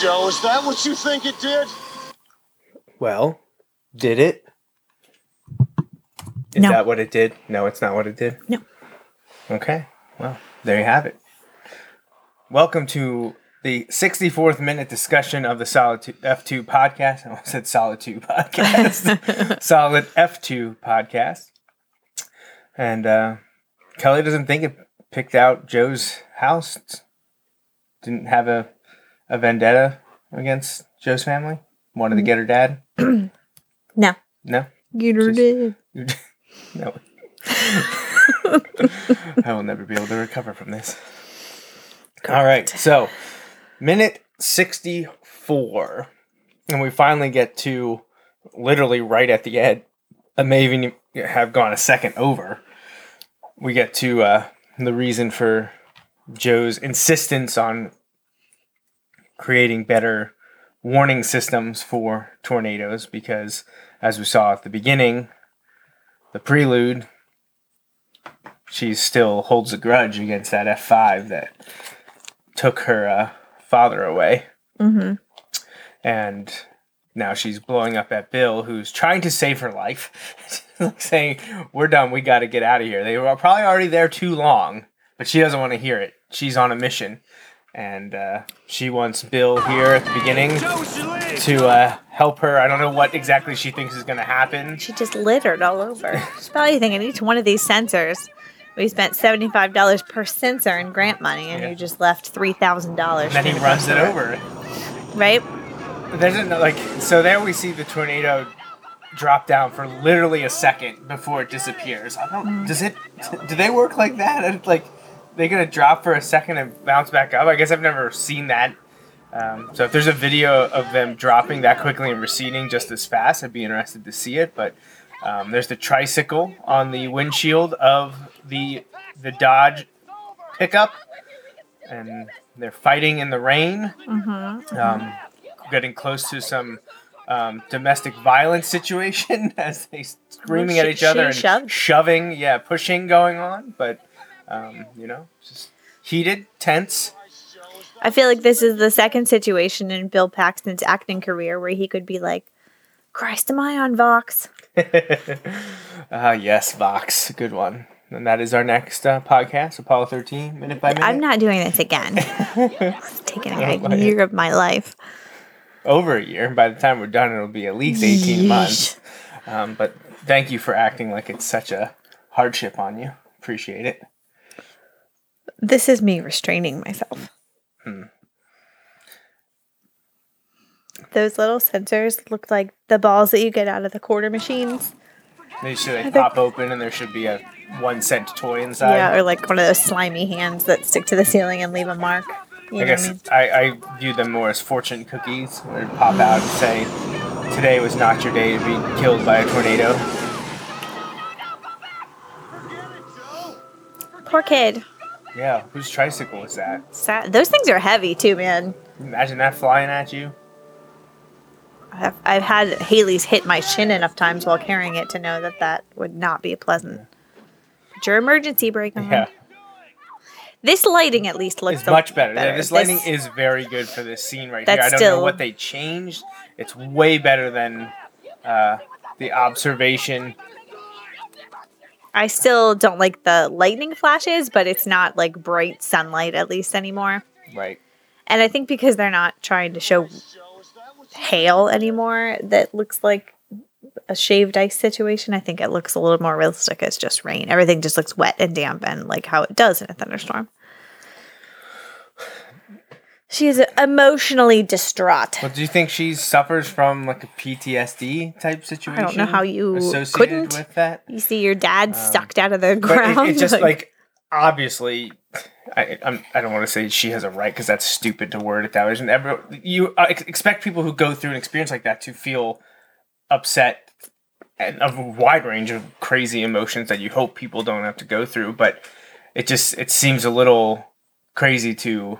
Joe, is that what you think it did? Well, did it? Is No. that what it did? No, it's not what it did. No. Okay. Well, there you have it. Welcome to the 64th minute discussion of the Solid 2, F2 podcast. I almost said Solid 2 podcast. Solid F2 podcast. And uh, Kelly doesn't think it picked out Joe's house. Didn't have a, a vendetta against Joe's family. Wanted to get her dad. No. No. You Just- did. no. I will never be able to recover from this. All right. So, minute 64. And we finally get to literally right at the end. I may even have gone a second over. We get to uh, the reason for Joe's insistence on creating better warning systems for tornadoes because, as we saw at the beginning, the prelude, she still holds a grudge against that F5 that took her uh, father away. Mm-hmm. And now she's blowing up at Bill, who's trying to save her life, saying, We're done, we got to get out of here. They were probably already there too long, but she doesn't want to hear it. She's on a mission. And uh, she wants Bill here at the beginning Joe, we should leave! to uh, help her. I don't know what exactly she thinks is going to happen. She just littered all over. She's probably thinking each one of these sensors. We spent seventy-five dollars per sensor in grant money, and Yeah. you just left three thousand dollars. And then he runs it over. right? There's a, like so there we see the tornado drop down for literally a second before it disappears. I don't. Does it? Do they work like that? Like they gonna drop for a second and bounce back up? I guess I've never seen that. Um, so if there's a video of them dropping that quickly and receding just as fast, I'd be interested to see it. But um, there's the tricycle on the windshield of the the Dodge pickup, and they're fighting in the rain um, getting close to some um, domestic violence situation as they screaming Well, at each other and shoved. shoving, yeah, pushing going on, but um, you know, just heated, tense. I feel like this is the second situation in Bill Paxton's acting career where he could be like, "Christ, am I on Vox?" Ah, yes, Vox, good one. And that is our next uh, podcast, Apollo 13, minute by minute. I'm not doing this again. it's taken I a like year of my life. over a year. By the time we're done, it'll be at least 18 months. Um, but thank you for acting like it's such a hardship on you. Appreciate it. This is me restraining myself. Hmm. Those little sensors look like the balls that you get out of the quarter machines. They should pop open and there should be a one cent toy inside. yeah, or like one of those slimy hands that stick to the ceiling and leave a mark. You I guess I mean? I, I view them more as fortune cookies where they pop out and say, Today was not your day to be killed by a tornado. Poor kid. Yeah, whose tricycle is that? Sad. Those things are heavy too, man. Imagine that flying at you. I've, I've had Haley's hit my shin enough times while carrying it to know that that would not be pleasant. Put your emergency brake on. Yeah, This lighting at least looks it's much better. Yeah, this lighting is very good for this scene right here. That's I don't know what they changed. It's way better than uh, the observation. I still don't like the lightning flashes, but it's not like bright sunlight at least anymore. Right. And I think because they're not trying to show hail anymore, that looks like a shaved ice situation. I think it looks a little more realistic as just rain. Everything just looks wet and damp and like how it does in a thunderstorm. She is emotionally distraught. But do you think she suffers from like a PTSD type situation? I don't know how you associated couldn't. with that. You see your dad sucked out of the Um, But ground. it, it just like, obviously, I I'm, I don't want to say she has a right because that's stupid to word it that way. And every, you uh, ex- expect people who go through an experience like that to feel upset and of a wide range of crazy emotions that you hope people don't have to go through. But it just it seems a little crazy to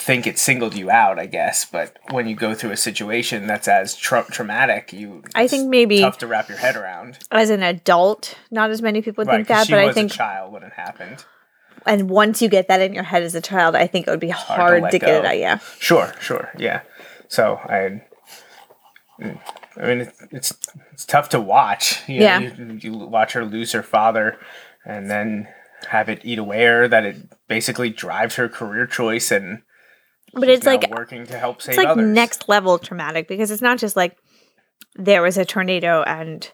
think it singled you out, I guess. But when you go through a situation that's as tra- traumatic, you I think maybe- tough to wrap your head around. as an adult, not as many people Right, think that, but I think a child when it happened. and once you get that in your head as a child, I think it would be hard, let to, get it out. Yeah. Sure, sure, yeah. So I, mm, I mean, it's it's, it's tough to watch. You know, Yeah. you, you watch her lose her father, and then have it eat away her. That it basically drives her career choice, and But she's it's like working to help save it's like others. next level traumatic because it's not just like there was a tornado and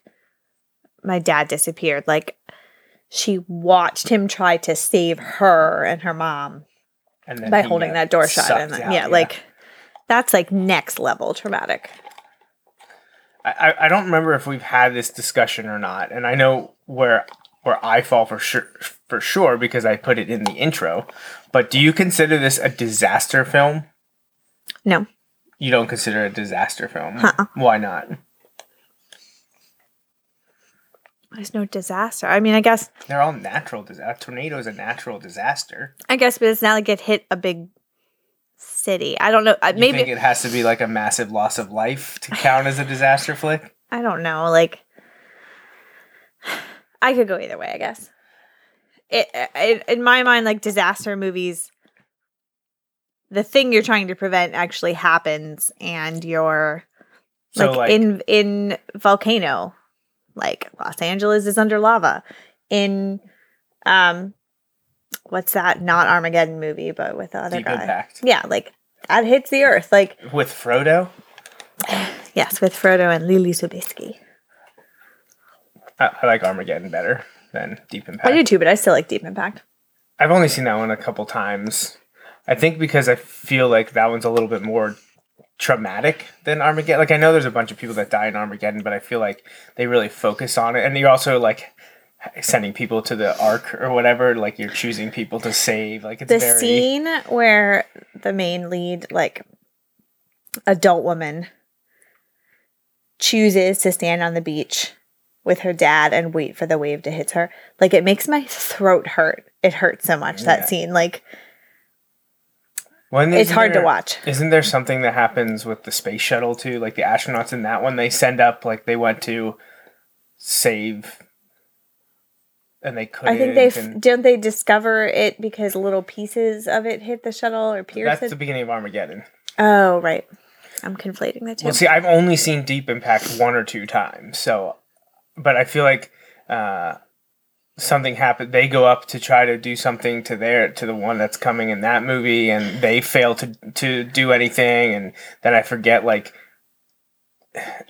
my dad disappeared. Like she watched him try to save her and her mom and then by holding uh, that door shut. And then, out, yeah, like that's like next level traumatic. I- I don't remember if we've had this discussion or not, and I know where where I fall for sure for sure because I put it in the intro. But do you consider this a disaster film? No. You don't consider it a disaster film. Uh-uh. Why not? There's no disaster. I mean, I guess They're all natural. Dis- a tornado is a natural disaster. I guess, but it's not like it hit a big city. I don't know. You Maybe think it has to be like a massive loss of life to count as a disaster flick? I don't know. Like, I could go either way. I guess. It, it in my mind, like disaster movies, the thing you're trying to prevent actually happens, and you're So like, like, in in volcano, like Los Angeles is under lava. In um, what's that? Not Armageddon movie, but with the other Deep guy. Impact Yeah, like that hits the earth. Like with Frodo. yes, with Frodo and Leelee Sobieski. I, I like Armageddon better than Deep Impact. I do too, but I still like Deep Impact. I've only seen that one a couple times. I think because I feel like that one's a little bit more traumatic than Armageddon. Like I know there's a bunch of people that die in Armageddon, but I feel like they really focus on it, and you're also like sending people to the ark or whatever. Like you're choosing people to save. Like it's the very scene where the main lead like adult woman chooses to stand on the beach with her dad and wait for the wave to hit her. Like it makes my throat hurt. It hurts so much that scene. Like When it's hard to watch. Isn't there something that happens with the space shuttle too? Like the astronauts in that one, they send up like they went to save, and they couldn't. i think they and- don't they discover it because little pieces of it hit the shuttle or pierce that's it the beginning of Armageddon. oh right. I'm conflating the two. Well, see, I've only seen Deep Impact one or two times, so, but I feel like uh, something happened. They go up to try to do something to their to the one that's coming in that movie, and they fail to to do anything. And then I forget like.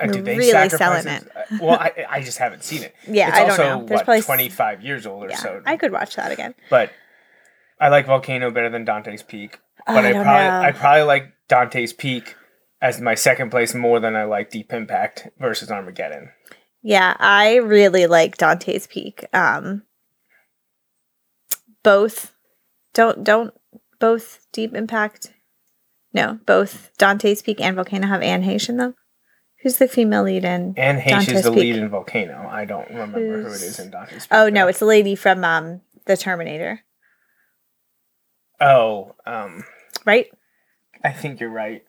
uh, do they really selling it? Uh, well, I, I just haven't seen it. Yeah, it's I don't also, know. There's what, probably 25 years old or Yeah, so. I could watch that again. but I like Volcano better than Dante's Peak. Oh, But I I, don't probably know. I probably like Dante's Peak as my second place more than I like Deep Impact versus Armageddon. Yeah, I really like Dante's Peak. Um both don't don't both Deep Impact no, both Dante's Peak and Volcano have Anne Heche in them. Who's the female lead in? Anne Heche is the lead lead in Volcano. I don't remember who it is in Dante's Peak. Oh no, it's the lady from um the Terminator, Oh, um, right? I think you're right.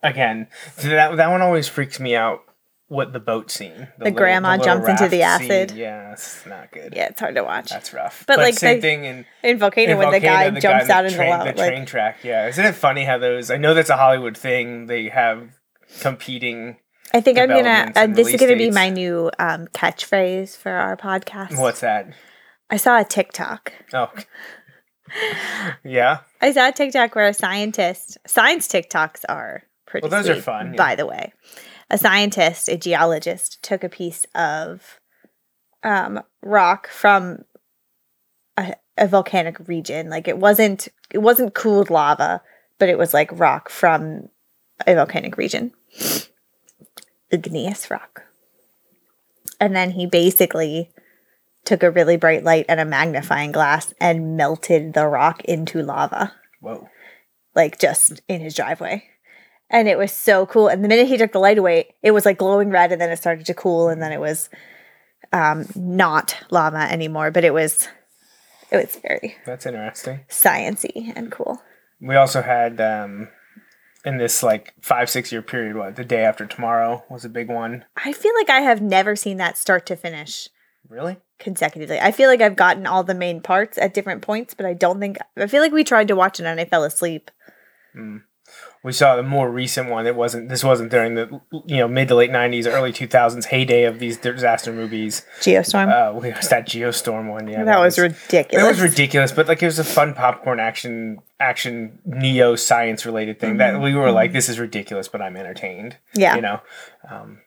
Again, that that one always freaks me out. What the boat scene? The grandma jumps into the raft scene. acid. Yeah, it's not good. Yeah, it's hard to watch. That's rough. But, But, like, same they- thing in in Volcano in when the guy jumps in the out into the train, the like, train track. Yeah, isn't it funny how those? I know that's a Hollywood thing. They have competing. I think I'm gonna. Uh, this is gonna be my new um, catchphrase for our podcast. What's that? I saw a TikTok. Oh, yeah. I saw a TikTok where a scientist, science TikToks are pretty. Well, those are sweet, fun, yeah. By the way, a scientist, a geologist, took a piece of um, rock from a, a volcanic region. Like it wasn't, it wasn't cooled lava, but it was like rock from a volcanic region, igneous rock. And then he basically took a really bright light and a magnifying glass and melted the rock into lava, Whoa. like just in his driveway. And it was so cool. And the minute he took the light away, it was like glowing red and then it started to cool and then it was um not lava anymore, but it was it was very That's interesting. sciency and cool. We also had um, in this like five six year period. What the day after tomorrow was a big one. I feel like I have never seen that start to finish Really? consecutively. I feel like I've gotten all the main parts at different points, but I don't think I feel like we tried to watch it and I fell asleep. We saw the more recent one. It wasn't. This wasn't during the you know mid to late '90s, early 2000s heyday of these disaster movies. Geostorm. Uh, we was that Geostorm one. Yeah, that was ridiculous. It was ridiculous, but like it was a fun popcorn action, action neo science related thing that we were like, this is ridiculous, but I'm entertained. Mm-hmm. Yeah. you know. Um,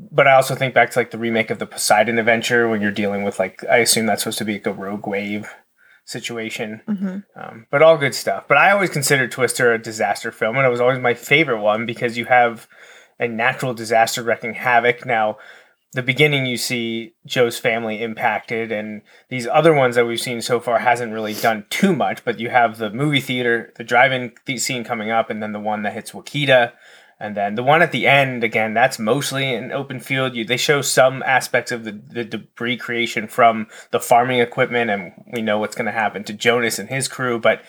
but I also think back to like the remake of the Poseidon Adventure when you're dealing with like I assume that's supposed to be like a rogue wave situation. Mm-hmm. Um, but all good stuff. But I always considered Twister a disaster film, and it was always my favorite one because you have a natural disaster wrecking havoc. Now, the beginning you see Joe's family impacted, and these other ones that we've seen so far hasn't really done too much. But you have the movie theater, the drive-in th- scene coming up, and then the one that hits Wakita. And then the one at the end, again, that's mostly an open field. You, they show some aspects of the, the debris creation from the farming equipment, and we know what's going to happen to Jonas and his crew, but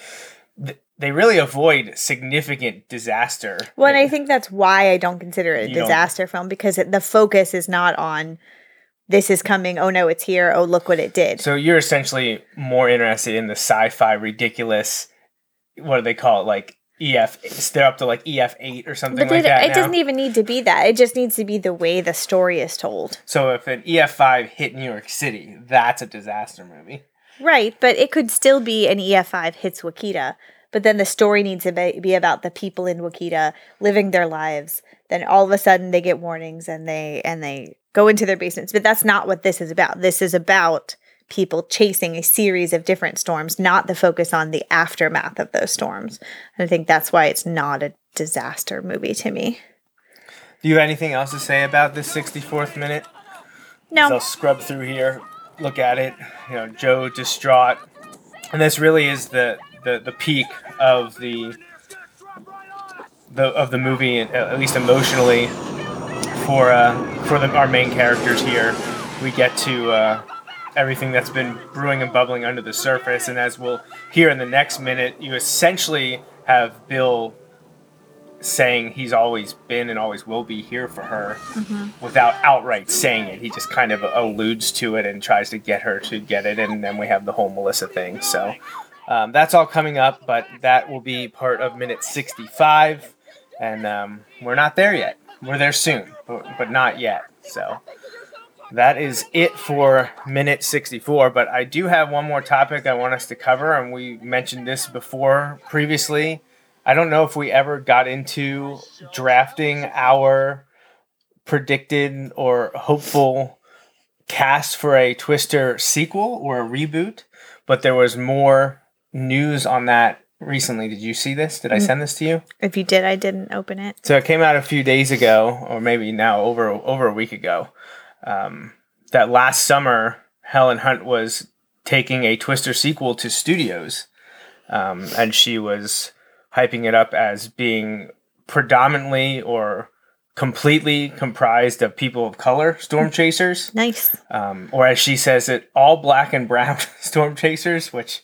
th- they really avoid significant disaster. Well, and I think that's why I don't consider it a disaster film because it, the focus is not on this is coming. Oh no, it's here. Oh look what it did. So you're essentially more interested in the sci-fi ridiculous. What do they call it? Like EF. They're up to like EF eight or something but like it, that it now. doesn't even need to be that. It just needs to be the way the story is told. so if an EF five hit New York City, that's a disaster movie. Right, but it could still be an EF5 hits Wakita, but then the story needs to be, be about the people in Wakita living their lives. Then all of a sudden they get warnings and they and they go into their basements. But that's not what this is about. This is about people chasing a series of different storms, not the focus on the aftermath of those storms. And I think that's why it's not a disaster movie to me. Do you have anything else to say about this 64th minute? No. I'll scrub through here, look at it. You know, Joe distraught, and this really is the the, the peak of the the of the movie, at at least emotionally, for uh, for the, our main characters here. We get to uh, everything that's been brewing and bubbling under the surface, and as we'll hear in the next minute, you essentially have Bill saying he's always been and always will be here for her without outright saying it. He just kind of alludes to it and tries to get her to get it, and then we have the whole Melissa thing. So um, that's all coming up, but that will be part of minute 65, and um, we're not there yet. We're there soon, but, but not yet. So that is it for minute 64. But I do have one more topic I want us to cover, and we mentioned this before previously. I don't know if we ever got into drafting our predicted or hopeful cast for a Twister sequel or a reboot, but there was more news on that recently. Did you see this? Did I mm. send this to you? If you did, I didn't open it. So it came out a few days ago, or maybe now over over a week ago. Um, that last summer, Helen Hunt was taking a Twister sequel to studios, um, and she was hyping it up as being predominantly or completely comprised of people of color storm chasers, Nice. um, or as she says it, all black and brown storm chasers, which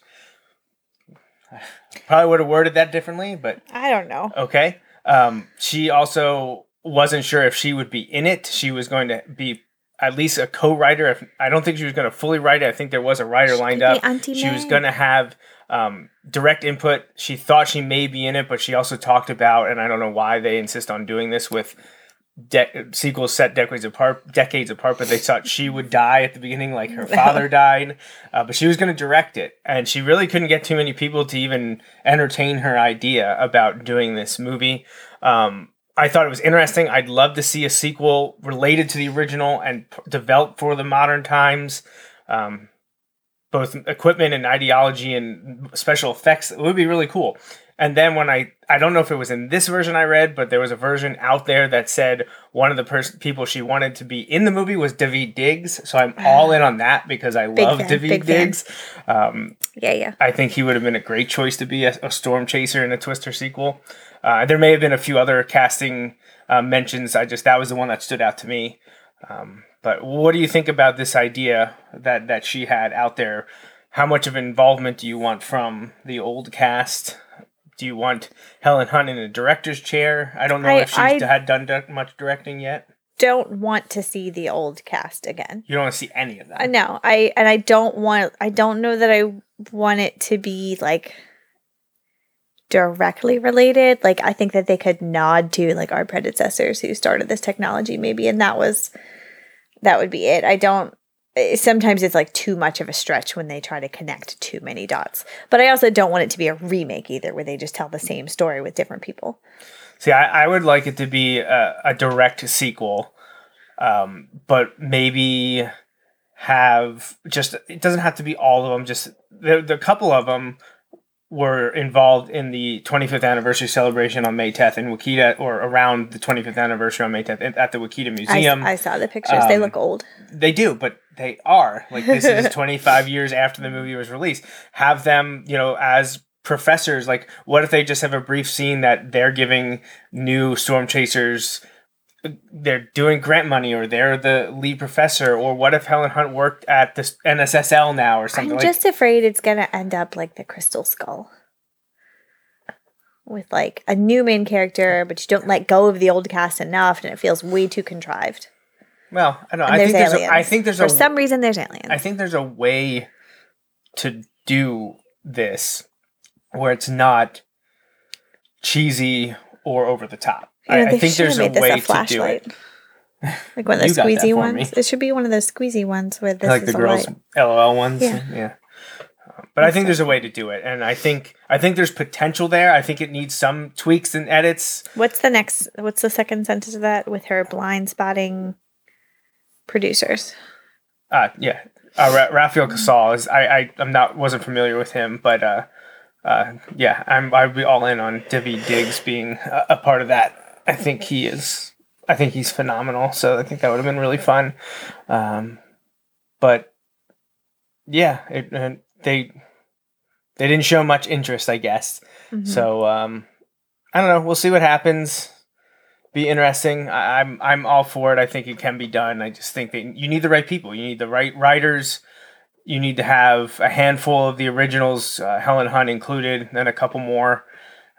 probably would have worded that differently, but I don't know. Okay. Um, she also wasn't sure if she would be in it. She was going to be at least a co-writer. If I don't think she was going to fully write it. I think there was a writer lined up. She was going to have um, direct input. She thought she may be in it, but she also talked about, and I don't know why they insist on doing this with de- sequels set decades apart. Decades apart, but they thought she would die at the beginning, like her father died. Uh, but she was going to direct it, and she really couldn't get too many people to even entertain her idea about doing this movie. Um, I thought it was interesting. I'd love to see a sequel related to the original and p- developed for the modern times. Um, both equipment and ideology and special effects. It would be really cool. And then when I, I don't know if it was in this version I read, but there was a version out there that said one of the pers- people she wanted to be in the movie was Daveed Diggs. So I'm all in on that because I love fan, Daveed. Diggs. Um, Yeah, yeah. I think he would have been a great choice to be a, a storm chaser in a Twister sequel. Uh, there may have been a few other casting uh, mentions. I just that was the one that stood out to me. Um, but what do you think about this idea that that she had out there? How much of involvement do you want from the old cast? Do you want Helen Hunt in a director's chair? I don't know I- if she's I- had done much directing yet. Don't want to see the old cast again. You don't want to see any of that. Know. I and I don't want. I don't know that I want it to be like directly related. Like I think that they could nod to like our predecessors who started this technology, maybe, and that was that would be it. I don't. eh, Sometimes it's like too much of a stretch when they try to connect too many dots. But I also don't want it to be a remake either, where they just tell the same story with different people. See, I, I would like it to be a, a direct sequel, um, but maybe have just it doesn't have to be all of them. Just the the couple of them were involved in the 25th anniversary celebration on May 10th in Wakita, or around the 25th anniversary on May 10th at- the Wakita Museum. I saw the pictures. they um, look old. They do, but they are. Like this is 25 years after the movie was released. Have them, you know, as professors, like what if they just have a brief scene that they're giving new storm chasers they're doing grant money or they're the lead professor or what if Helen Hunt worked at this NSSL now or something I'm like just afraid it's gonna end up like the Crystal Skull, with like a new main character, but you don't let go of the old cast enough, and it feels way too contrived. well, I don't know. I think there's a, I think there's for a some reason there's aliens. I think there's a way to do this where it's not cheesy or over the top. You know, I, I think there's a way a to do flashlight. it. Like one of those squeezy ones. me. It should be one of those squeezy ones where this like the girls light. LOL ones. Yeah. Yeah. But I think there's a way to do it, and I think I think there's potential there. I think it needs some tweaks and edits. What's the next? What's the second sentence of that with her Blindspotting producers? Uh, yeah, uh, Ra- Rafael Casal is. I, I I'm not wasn't familiar with him, but uh, uh, yeah, I'm I'd be all in on Daveed Diggs being a, a part of that. I think he is. I think he's phenomenal. So I think that would have been really fun. Um, but yeah, it, uh, they they didn't show much interest, I guess. Mhm. So um, I don't know. We'll see what happens. Be interesting. I, I'm I'm all for it. I think it can be done. I just think that you need the right people. You need the right writers. You need to have a handful of the originals, uh, Helen Hunt included, and a couple more.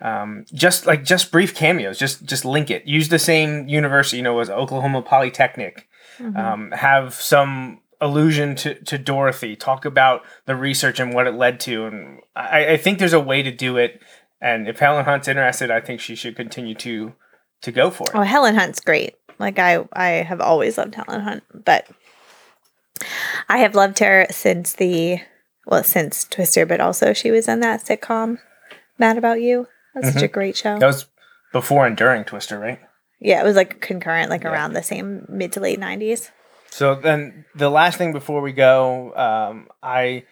Um, just like just brief cameos. Just just link it. Use the same university. You know, as Oklahoma Polytechnic. Mm-hmm. Um, have some allusion to, to Dorothy. Talk about the research and what it led to. And I, I think there's a way to do it. And if Helen Hunt's interested, I think she should continue to to go for it. Oh, Helen Hunt's great. Like I, I have always loved Helen Hunt, but I have loved her since the well, since Twister, but also she was in that sitcom Mad About You. That's such a great show. That was before and during Twister, right? Yeah, it was like concurrent, like around the same mid to late nineties. So then the last thing before we go, um, I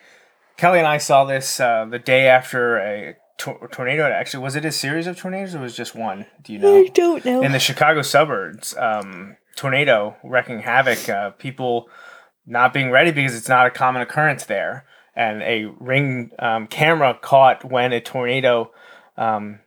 Kelly and I saw this uh, the day after a tor- tornado. Actually, was it a series of tornadoes or was it just one? Do you know? I don't know. in the Chicago suburbs, um, tornado wreaking havoc. Uh, people not being ready because it's not a common occurrence there. And a ring um, camera caught when a tornado um,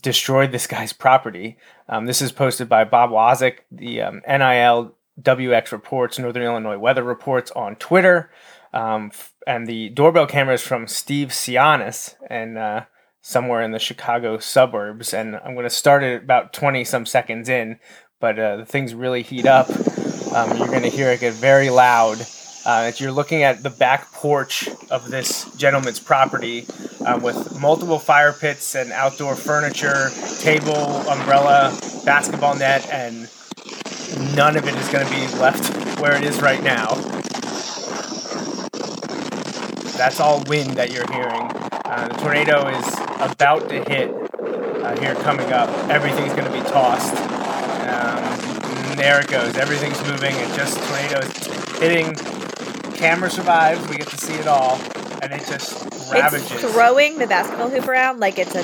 destroyed this guy's property. Um, this is posted by Bob Wazik, the um, NIL WX Reports, Northern Illinois Weather Reports on Twitter. Um, f- and the doorbell camera is from Steve Sianis and uh, somewhere in the Chicago suburbs. And I'm going to start it about 20 some seconds in, but uh, the things really heat up. Um, you're going to hear it get very loud. Uh, you're looking at the back porch of this gentleman's property uh, with multiple fire pits and outdoor furniture, table, umbrella, basketball net, and none of it is going to be left where it is right now. That's all wind that you're hearing. Uh, the tornado is about to hit uh, here coming up. Everything's going to be tossed. Um, there it goes. Everything's moving. It just tornado is hitting. Camera survives. We get to see it all, and it just ravages It's throwing the basketball hoop around like it's a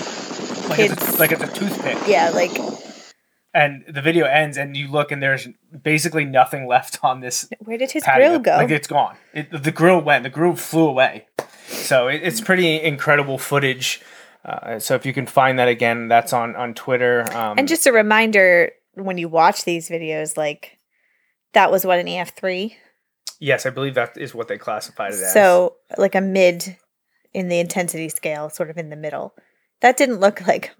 like it's, a, like it's a toothpick. yeah, like And the video ends, and you look, and there's basically nothing left on this where did his patio. grill go? Like it's gone. It, the grill went. The grill flew away. So it, it's pretty incredible footage. Uh, so if you can find that again, that's on on Twitter. Um, and just a reminder when you watch these videos, like that was what an EF three. Yes, I believe that is what they classified it as. So like a mid in the intensity scale, sort of in the middle. That didn't look like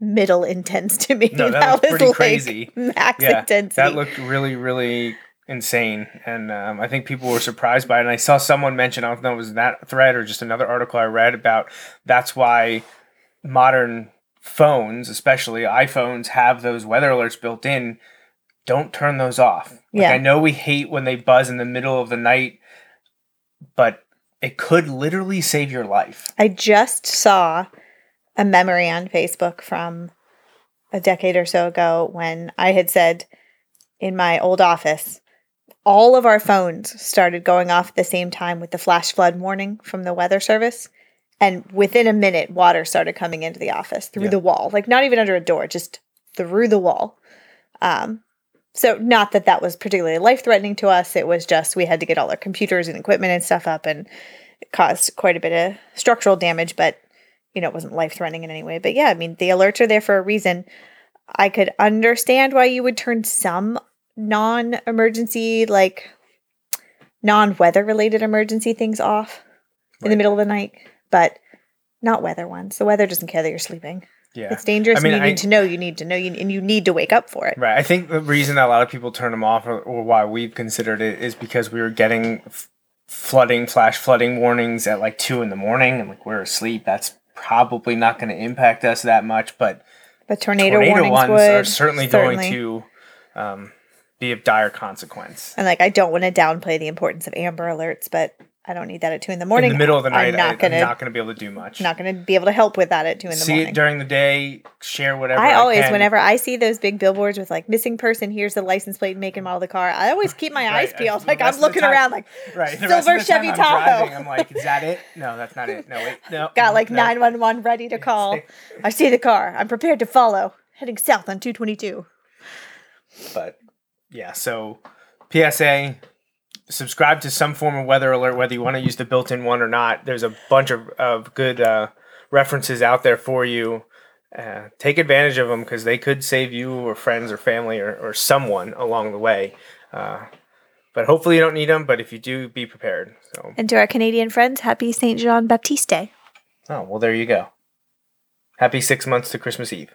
middle intense to me. No, that looked pretty like crazy. max yeah, intensity. that looked really really insane, and um, I think people were surprised by it. And I saw someone mention, I don't know if it was that thread or just another article I read about. That's why modern phones, especially iPhones, have those weather alerts built in. Don't turn those off. Like, Yeah. I know we hate when they buzz in the middle of the night, but it could literally save your life. I just saw a memory on Facebook from a decade or so ago when I had said in my old office, all of our phones started going off at the same time with the flash flood warning from the weather service. And within a minute, water started coming into the office through Yeah. the wall, like not even under a door, just through the wall. Um, so, not that that was particularly life threatening to us. It was just we had to get all our computers and equipment and stuff up, and it caused quite a bit of structural damage, but you know, it wasn't life threatening in any way. But yeah, I mean, the alerts are there for a reason. I could understand why you would turn some non emergency, like non weather related emergency things off in the middle of the night, but not weather ones. The weather doesn't care that you're sleeping. Yeah. It's dangerous I mean, and you I- need to know, you need to know, you, and you need to wake up for it. Right. I think the reason that a lot of people turn them off, or, or why we've considered it, is because we were getting f- flooding, flash flooding warnings at like two in the morning, and like we're asleep. That's probably not going to impact us that much, but But tornado, tornado warnings ones would are certainly, going to um, be of dire consequence. And like, I don't want to downplay the importance of Amber Alerts, but I don't need that at two in the morning. in the middle of the night, I'm not I, gonna am not going to be able to do much. not going to be able to help with that at two in the See morning. See it during the day. Share whatever. I always, whenever I see those big billboards with like missing person, here's the license plate, make and model of the car. I always keep my eyes peeled. Like I'm rest of the looking time- around, like right. the rest of silver Chevy I'm Tahoe. driving, I'm like, is that it? No, that's not it. No, wait, no. got like no. 911 ready to call. I see the car. I'm prepared to follow. Heading south on 222. But yeah, so PSA, subscribe to some form of weather alert, whether you want to use the built in one or not. There's a bunch of, of good uh, references out there for you. Uh, take advantage of them because they could save you or friends or family or, or someone along the way. Uh, but hopefully you don't need them. But if you do, be prepared. So, And to our Canadian friends, happy Saint Jean Baptiste Day. oh well, there you go. Happy six months to Christmas Eve.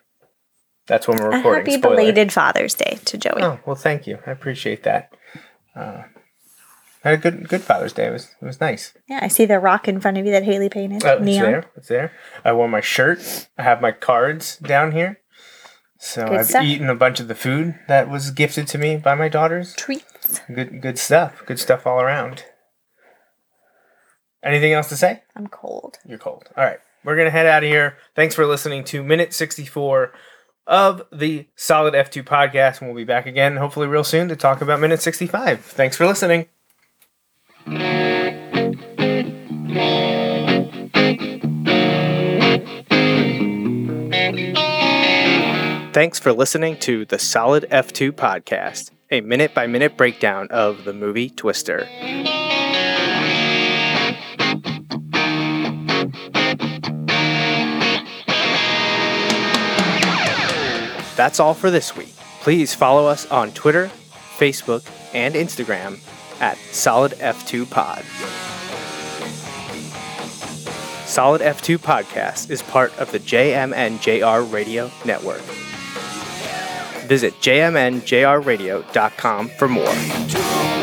That's when we're recording. A happy Spoiler. belated Father's Day to Joey. Oh well, thank you. I appreciate that. Uh, had a good good Father's Day. It was it was nice. Yeah, I see the rock in front of you that Haley painted. Oh, it's Neon. there. It's there. I wore my shirt. I have my cards down here. So Good I've stuff. eaten a bunch of the food that was gifted to me by my daughters. Treats. Good, good stuff. Good stuff all around. Anything else to say? I'm cold. You're cold. All right. We're going to head out of here. Thanks for listening to minute 64 of the Solid F2 podcast. And we'll be back again, hopefully, real soon to talk about minute 65. Thanks for listening. Thanks for listening to the Solid F2 podcast, a minute by minute breakdown of the movie Twister. That's all for this week. Please follow us on Twitter, Facebook, and Instagram at Solid F2 Pod. Solid F2 Podcast is part of the JMNJR Radio Network. Visit jmnjrradio.com for more.